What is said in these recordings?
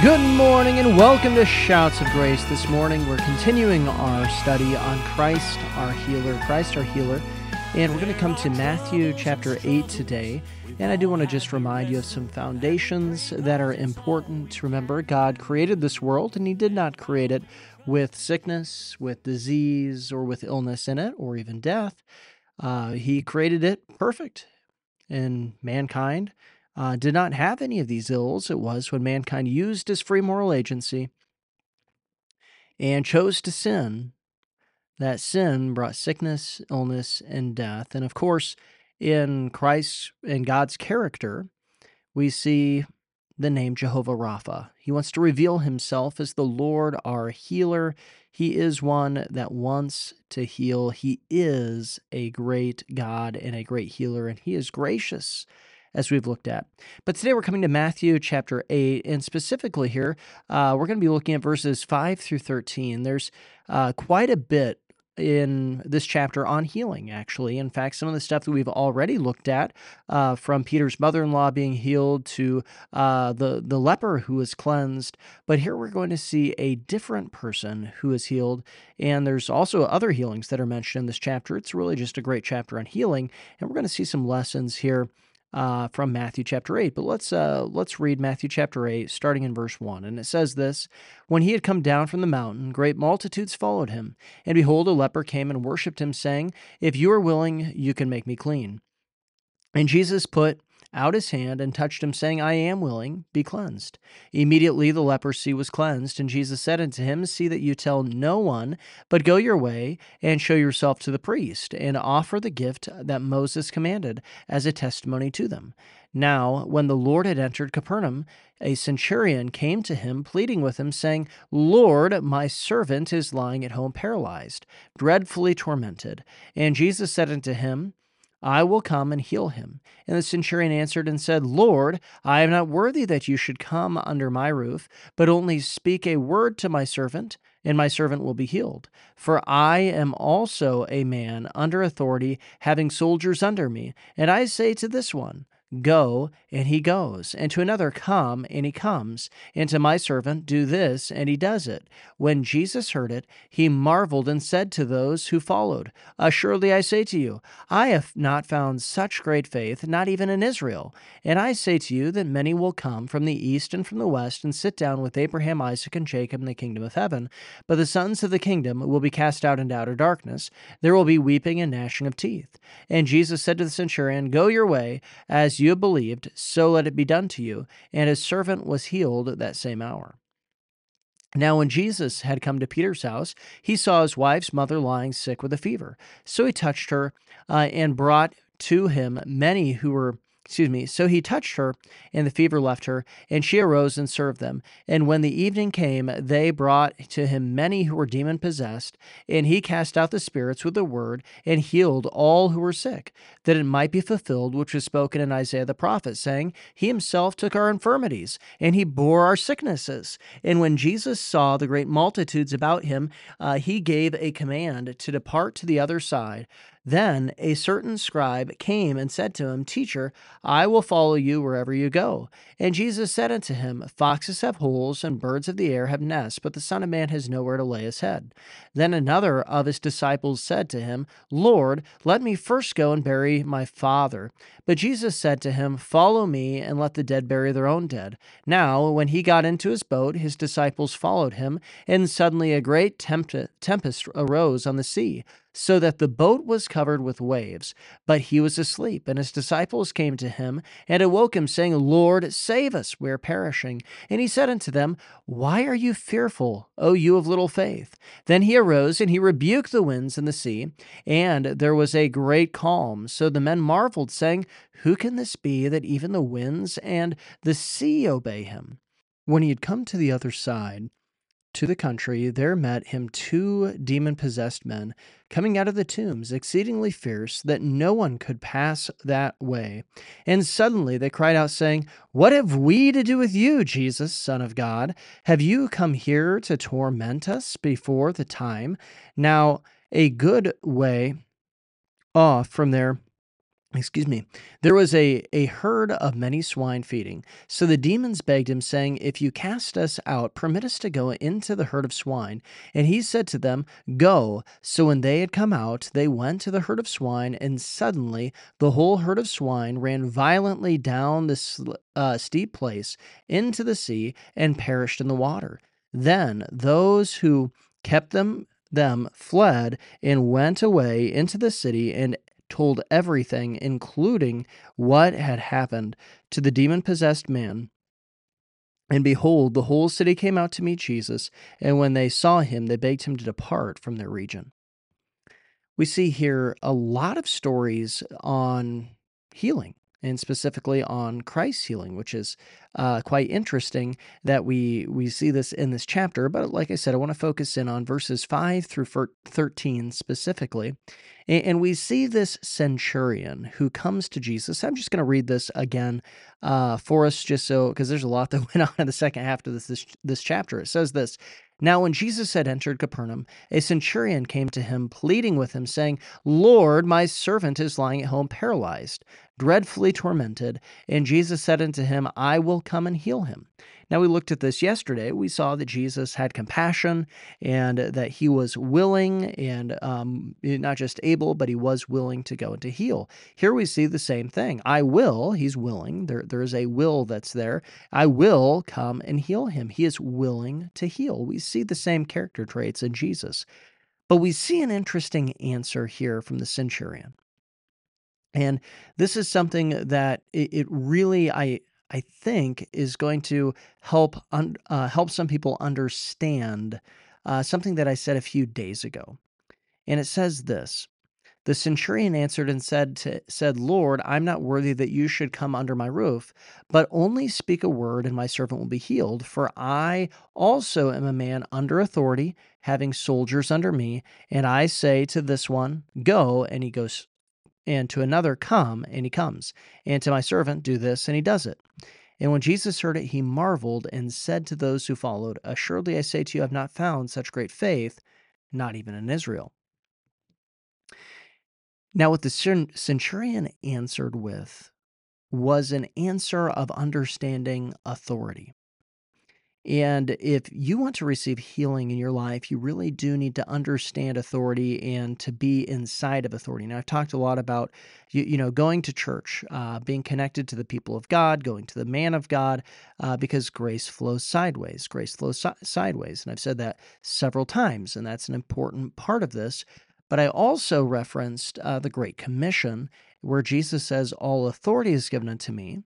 Good morning and welcome to Shouts of Grace. This morning we're continuing our study on Christ our healer, Christ our healer, and we're going to come to Matthew chapter 8 today. And I do want to just remind you of some foundations that are important to remember. God created this world and He did not create it with sickness, with disease, or with illness in it, or even death. Uh, he created it perfect, and mankind uh, did not have any of these ills. It was when mankind used his free moral agency and chose to sin that sin brought sickness, illness, and death. And of course, in Christ and God's character, we see the name Jehovah Rapha. He wants to reveal himself as the Lord, our healer. He is one that wants to heal. He is a great God and a great healer, and he is gracious as we've looked at. But today we're coming to Matthew chapter 8, and specifically here, uh, we're going to be looking at verses 5 through 13. There's uh, quite a bit in this chapter on healing, actually. In fact, some of the stuff that we've already looked at, uh, from Peter's mother in law being healed to uh, the, the leper who was cleansed. But here we're going to see a different person who is healed. And there's also other healings that are mentioned in this chapter. It's really just a great chapter on healing. And we're going to see some lessons here uh, from Matthew chapter 8. But let's uh, let's read Matthew chapter 8, starting in verse 1. And it says this When he had come down from the mountain, great multitudes followed him. And behold, a leper came and worshipped him, saying, If you are willing, you can make me clean. And Jesus put out his hand and touched him, saying, I am willing, be cleansed. Immediately the leprosy was cleansed, and Jesus said unto him, See that you tell no one, but go your way and show yourself to the priest, and offer the gift that Moses commanded as a testimony to them. Now, when the Lord had entered Capernaum, a centurion came to him, pleading with him, saying, Lord, my servant is lying at home paralyzed, dreadfully tormented. And Jesus said unto him, I will come and heal him. And the centurion answered and said, Lord, I am not worthy that you should come under my roof, but only speak a word to my servant, and my servant will be healed. For I am also a man under authority, having soldiers under me. And I say to this one, Go, and he goes. And to another, Come, and he comes. And to my servant, Do this, and he does it. When Jesus heard it, he marveled and said to those who followed, Assuredly I say to you, I have not found such great faith, not even in Israel. And I say to you that many will come from the east and from the west and sit down with Abraham, Isaac, and Jacob in the kingdom of heaven. But the sons of the kingdom will be cast out into outer darkness. There will be weeping and gnashing of teeth. And Jesus said to the centurion, Go your way, as you have believed, so let it be done to you. And his servant was healed that same hour. Now, when Jesus had come to Peter's house, he saw his wife's mother lying sick with a fever. So he touched her uh, and brought to him many who were excuse me. So he touched her, and the fever left her, and she arose and served them. And when the evening came, they brought to him many who were demon possessed, and he cast out the spirits with a word, and healed all who were sick, that it might be fulfilled which was spoken in Isaiah the prophet, saying, He himself took our infirmities, and he bore our sicknesses. And when Jesus saw the great multitudes about him, uh, he gave a command to depart to the other side. Then a certain scribe came and said to him, Teacher, I will follow you wherever you go. And Jesus said unto him, Foxes have holes, and birds of the air have nests, but the Son of Man has nowhere to lay his head. Then another of his disciples said to him, Lord, let me first go and bury my father. But Jesus said to him, Follow me, and let the dead bury their own dead. Now, when he got into his boat, his disciples followed him, and suddenly a great tempest arose on the sea so that the boat was covered with waves. But he was asleep, and his disciples came to him and awoke him, saying, Lord, save us, we are perishing. And he said unto them, Why are you fearful, O you of little faith? Then he arose and he rebuked the winds and the sea, and there was a great calm. So the men marveled, saying, Who can this be that even the winds and the sea obey him? When he had come to the other side, to the country, there met him two demon possessed men coming out of the tombs, exceedingly fierce, that no one could pass that way. And suddenly they cried out, saying, What have we to do with you, Jesus, Son of God? Have you come here to torment us before the time? Now, a good way off from there excuse me, there was a, a herd of many swine feeding. So the demons begged him, saying, If you cast us out, permit us to go into the herd of swine. And he said to them, Go. So when they had come out, they went to the herd of swine, and suddenly the whole herd of swine ran violently down this uh, steep place into the sea and perished in the water. Then those who kept them them fled and went away into the city and told everything, including what had happened to the demon possessed man. And behold, the whole city came out to meet Jesus, and when they saw him, they begged him to depart from their region. We see here a lot of stories on healing and specifically on Christ's healing, which is uh, quite interesting that we we see this in this chapter. But like I said, I want to focus in on verses five through thirteen specifically, and, we see this centurion who comes to Jesus. I'm just going to read this again uh, for us, just so because there's a lot that went on in the second half of this, this this chapter. It says this. Now, when Jesus had entered Capernaum, a centurion came to him, pleading with him, saying, Lord, my servant is lying at home paralyzed, dreadfully tormented. And Jesus said unto him, I will come and heal him. Now, we looked at this yesterday. We saw that Jesus had compassion and that he was willing and um, not just able, but he was willing to go and to heal. Here we see the same thing. I will, he's willing. There, there is a will that's there. I will come and heal him. He is willing to heal. We see the same character traits in Jesus. But we see an interesting answer here from the centurion. And this is something that it, it really, I, I think is going to help un, uh, help some people understand uh, something that I said a few days ago. And it says this The centurion answered and said, to, said, Lord, I'm not worthy that you should come under my roof, but only speak a word, and my servant will be healed. For I also am a man under authority, having soldiers under me. And I say to this one, Go, and he goes and to another, Come, and he comes, and to my servant, Do this, and he does it. And when Jesus heard it, he marveled and said to those who followed, Assuredly I say to you, I have not found such great faith, not even in Israel. Now, what the centurion answered with was an answer of understanding authority. And if you want to receive healing in your life, you really do need to understand authority and to be inside of authority. Now, I've talked a lot about, you, you know, going to church, uh, being connected to the people of God, going to the man of God, uh, because grace flows sideways. Grace flows si- sideways. And I've said that several times, and that's an important part of this. But I also referenced uh, the Great Commission, where Jesus says, All authority is given unto me.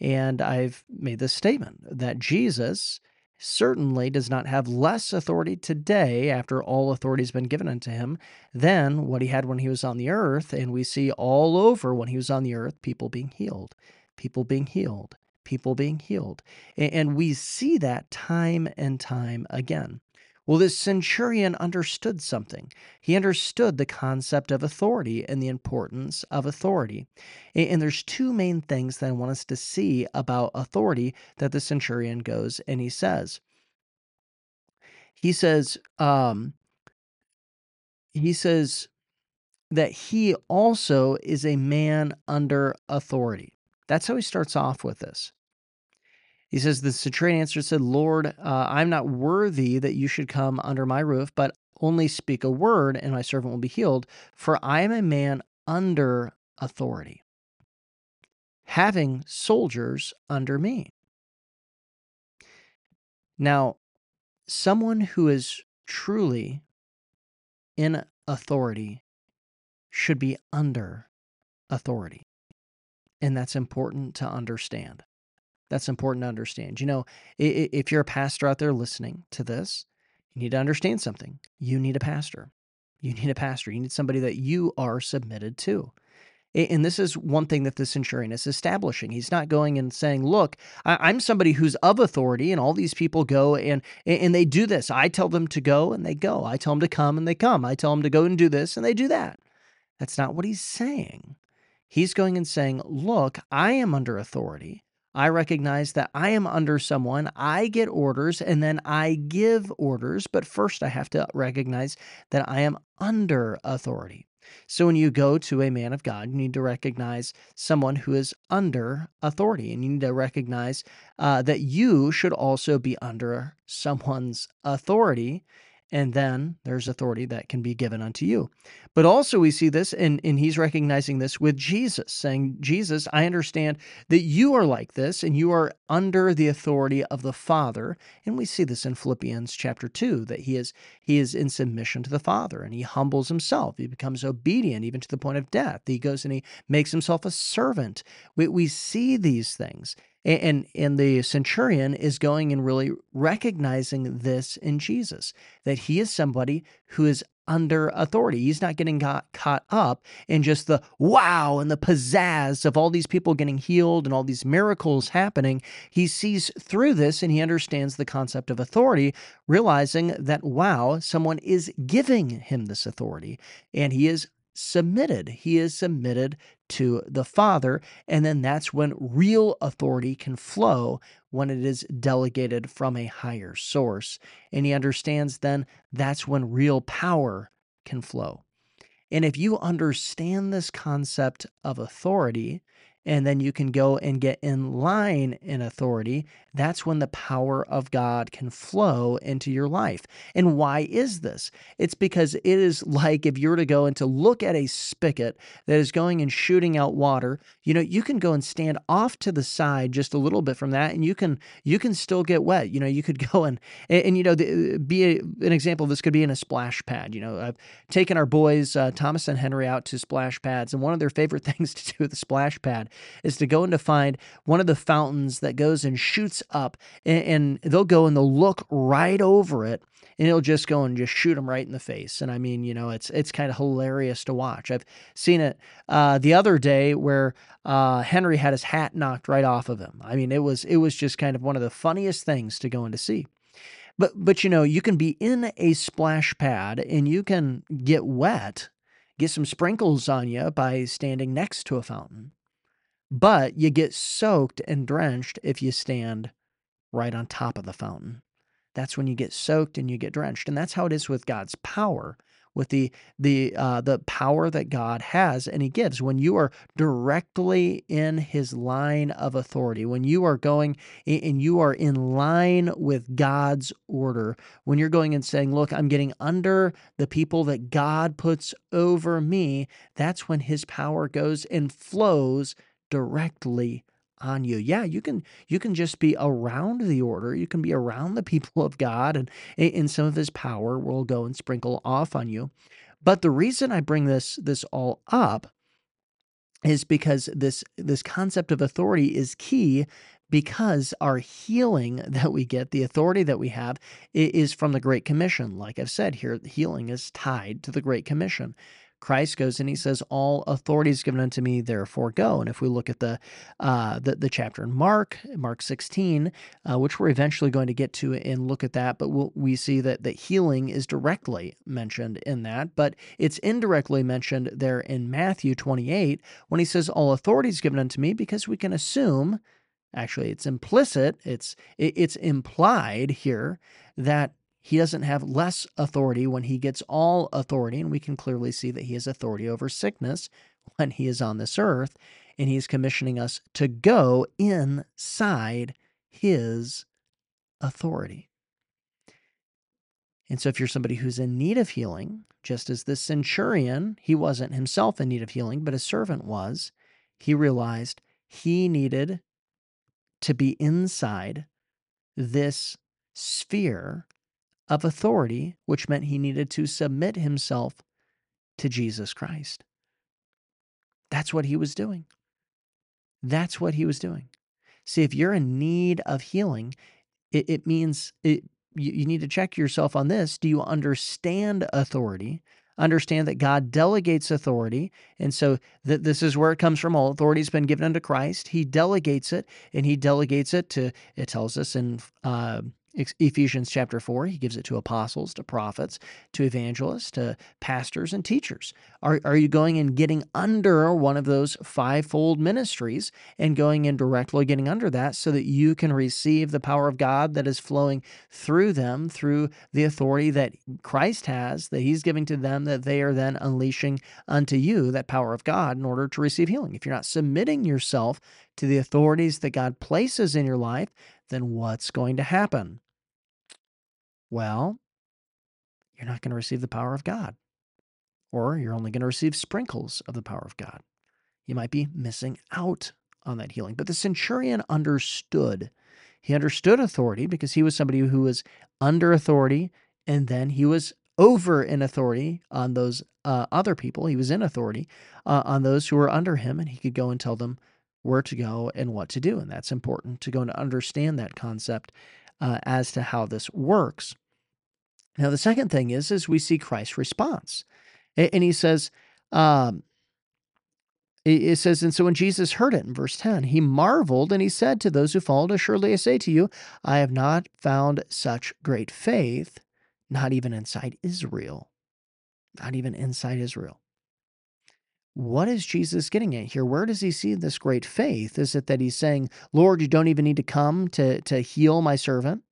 And I've made this statement that Jesus certainly does not have less authority today after all authority has been given unto him than what he had when he was on the earth. And we see all over when he was on the earth people being healed, people being healed, people being healed. And we see that time and time again. Well, this centurion understood something. He understood the concept of authority and the importance of authority. And there's two main things that I want us to see about authority that the centurion goes and he says. He says, um, he says that he also is a man under authority. That's how he starts off with this. He says, The centurion answered, said, Lord, uh, I'm not worthy that you should come under my roof, but only speak a word, and my servant will be healed. For I am a man under authority, having soldiers under me. Now, someone who is truly in authority should be under authority. And that's important to understand. That's important to understand. You know, if you're a pastor out there listening to this, you need to understand something. You need a pastor. You need a pastor. You need somebody that you are submitted to. And this is one thing that the centurion is establishing. He's not going and saying, "Look, I'm somebody who's of authority, and all these people go and and they do this. I tell them to go, and they go. I tell them to come, and they come. I tell them to go and do this, and they do that." That's not what he's saying. He's going and saying, "Look, I am under authority. I recognize that I am under someone, I get orders, and then I give orders. But first, I have to recognize that I am under authority. So when you go to a man of God, you need to recognize someone who is under authority, and you need to recognize uh, that you should also be under someone's authority and then there's authority that can be given unto you. But also we see this, and, and he's recognizing this with Jesus, saying, Jesus, I understand that you are like this, and you are under the authority of the Father. And we see this in Philippians chapter 2, that he is he is in submission to the Father, and he humbles himself. He becomes obedient even to the point of death. He goes and he makes himself a servant. We, we see these things. And, and the centurion is going and really recognizing this in Jesus, that he is somebody who is under authority. He's not getting got, caught up in just the wow and the pizzazz of all these people getting healed and all these miracles happening. He sees through this and he understands the concept of authority, realizing that wow, someone is giving him this authority and he is submitted. He is submitted to the Father. And then that's when real authority can flow when it is delegated from a higher source. And he understands then that's when real power can flow. And if you understand this concept of authority, and then you can go and get in line in authority, that's when the power of God can flow into your life. And why is this? It's because it is like if you were to go and to look at a spigot that is going and shooting out water, you know, you can go and stand off to the side just a little bit from that and you can you can still get wet. You know, you could go and and, and you know, the, be a, an example of this could be in a splash pad. You know, I've taken our boys uh, Thomas and Henry out to splash pads and one of their favorite things to do with the splash pad is to go and to find one of the fountains that goes and shoots up, and, and they'll go and they'll look right over it, and it'll just go and just shoot them right in the face. And I mean, you know, it's it's kind of hilarious to watch. I've seen it uh, the other day where uh, Henry had his hat knocked right off of him. I mean, it was it was just kind of one of the funniest things to go and to see. But but you know, you can be in a splash pad and you can get wet, get some sprinkles on you by standing next to a fountain but you get soaked and drenched if you stand right on top of the fountain. That's when you get soaked and you get drenched. And that's how it is with God's power, with the the uh, the power that God has and He gives. When you are directly in His line of authority, when you are going and you are in line with God's order, when you're going and saying, "Look, I'm getting under the people that God puts over me," that's when His power goes and flows directly on you. Yeah, you can you can just be around the order. You can be around the people of God and in some of his power will go and sprinkle off on you. But the reason I bring this this all up is because this this concept of authority is key because our healing that we get, the authority that we have, is from the Great Commission. Like I've said here, healing is tied to the Great Commission. Christ goes and he says, "All authority is given unto me; therefore go." And if we look at the uh, the, the chapter in Mark, Mark 16, uh, which we're eventually going to get to and look at that, but we'll, we see that that healing is directly mentioned in that, but it's indirectly mentioned there in Matthew 28 when he says, "All authority is given unto me," because we can assume, actually, it's implicit, it's it's implied here that he doesn't have less authority when he gets all authority. And we can clearly see that he has authority over sickness when he is on this earth. And he's commissioning us to go inside his authority. And so, if you're somebody who's in need of healing, just as the centurion, he wasn't himself in need of healing, but a servant was, he realized he needed to be inside this sphere of authority, which meant he needed to submit himself to Jesus Christ. That's what he was doing. That's what he was doing. See, if you're in need of healing, it, it means it, you, you need to check yourself on this. Do you understand authority? Understand that God delegates authority. And so that this is where it comes from. All authority has been given unto Christ. He delegates it, and he delegates it to, it tells us in uh, Ephesians chapter 4, he gives it to apostles, to prophets, to evangelists, to pastors and teachers. Are, are you going and getting under one of those fivefold ministries and going and directly getting under that so that you can receive the power of God that is flowing through them, through the authority that Christ has, that He's giving to them, that they are then unleashing unto you that power of God in order to receive healing? If you're not submitting yourself to the authorities that God places in your life, then what's going to happen? Well, you're not going to receive the power of God, or you're only going to receive sprinkles of the power of God. You might be missing out on that healing. But the centurion understood. He understood authority because he was somebody who was under authority, and then he was over in authority on those uh, other people. He was in authority uh, on those who were under him, and he could go and tell them where to go and what to do. And that's important to go and understand that concept uh, as to how this works. Now, the second thing is, is we see Christ's response. And he says, um, it says, and so when Jesus heard it in verse 10, he marveled and he said to those who followed, Assuredly I say to you, I have not found such great faith, not even inside Israel. Not even inside Israel. What is Jesus getting at here? Where does he see this great faith? Is it that he's saying, Lord, you don't even need to come to, to heal my servant?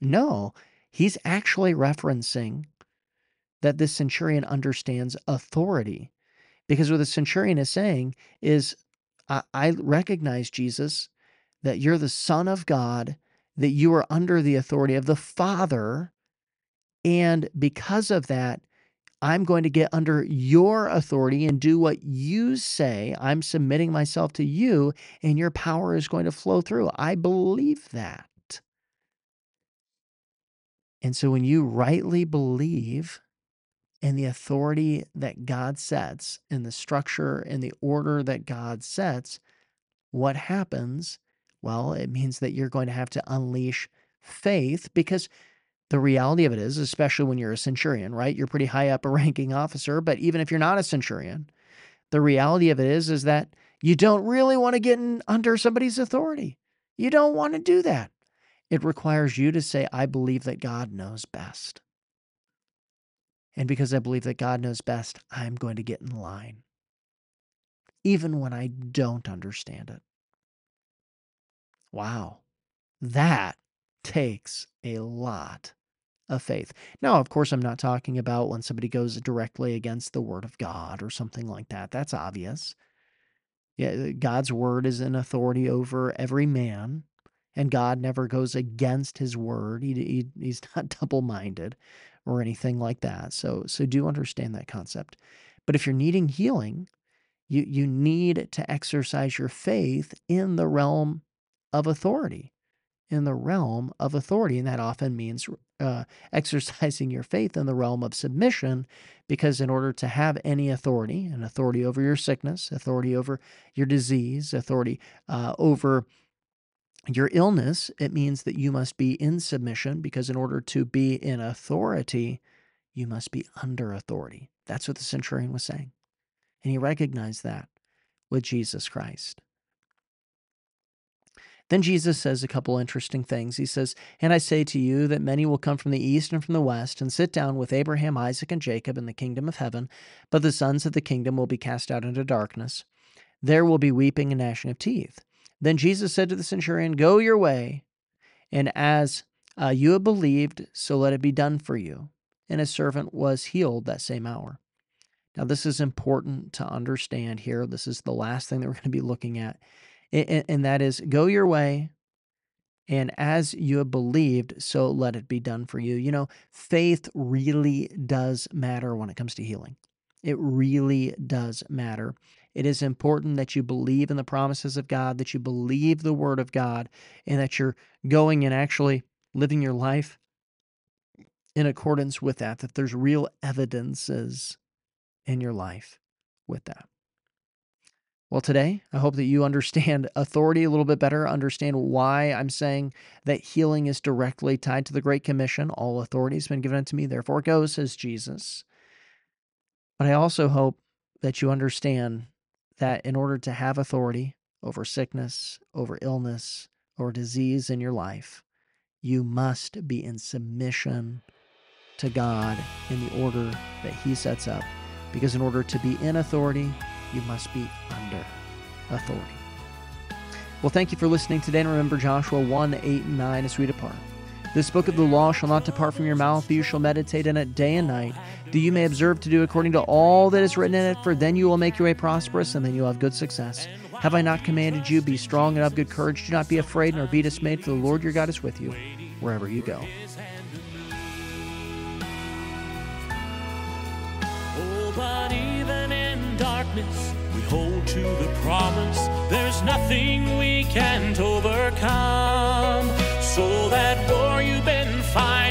No, he's actually referencing that this centurion understands authority. Because what the centurion is saying is, I, I recognize, Jesus, that you're the Son of God, that you are under the authority of the Father. And because of that, I'm going to get under your authority and do what you say. I'm submitting myself to you, and your power is going to flow through. I believe that. And so when you rightly believe in the authority that God sets, in the structure and the order that God sets, what happens? Well, it means that you're going to have to unleash faith because the reality of it is, especially when you're a centurion, right? You're pretty high up a ranking officer, but even if you're not a centurion, the reality of it is is that you don't really want to get in, under somebody's authority. You don't want to do that. It requires you to say, I believe that God knows best. And because I believe that God knows best, I'm going to get in line, even when I don't understand it. Wow, that takes a lot of faith. Now, of course, I'm not talking about when somebody goes directly against the word of God or something like that. That's obvious. Yeah, uh, God's word is an authority over every man, and God never goes against his word. He, he he's not double-minded or anything like that. So so do understand that concept. But if you're needing healing, you you need to exercise your faith in the realm of authority in the realm of authority. And that often means uh, exercising your faith in the realm of submission, because in order to have any authority, an authority over your sickness, authority over your disease, authority uh, over your illness, it means that you must be in submission, because in order to be in authority, you must be under authority. That's what the centurion was saying. And he recognized that with Jesus Christ. Then Jesus says a couple interesting things. He says, And I say to you that many will come from the east and from the west and sit down with Abraham, Isaac, and Jacob in the kingdom of heaven, but the sons of the kingdom will be cast out into darkness. There will be weeping and gnashing of teeth. Then Jesus said to the centurion, Go your way, and as uh, you have believed, so let it be done for you. And his servant was healed that same hour. Now, this is important to understand here. This is the last thing that we're going to be looking at and that is go your way and as you have believed so let it be done for you. You know faith really does matter when it comes to healing. It really does matter. It is important that you believe in the promises of god that you believe the word of god and that you're going and actually living your life in accordance with that that there's real evidences in your life with that well, today, I hope that you understand authority a little bit better, understand why I'm saying that healing is directly tied to the Great Commission. All authority has been given unto me, therefore go, says Jesus. But I also hope that you understand that in order to have authority over sickness, over illness, or disease in your life, you must be in submission to God in the order that He sets up Because in order to be in authority, you must be under authority. Well, thank you for listening today, and remember Joshua 1 8 and 9 as we depart. This book of the law shall not depart from your mouth, but you shall meditate in it day and night, that you may observe to do according to all that is written in it, for then you will make your way prosperous, and then you will have good success. Have I not commanded you? Be strong and of good courage. Do not be afraid nor be dismayed, for the Lord your God is with you wherever you go. Oh, darkness, we hold to the promise. There's nothing we can't overcome. So that war you've been fighting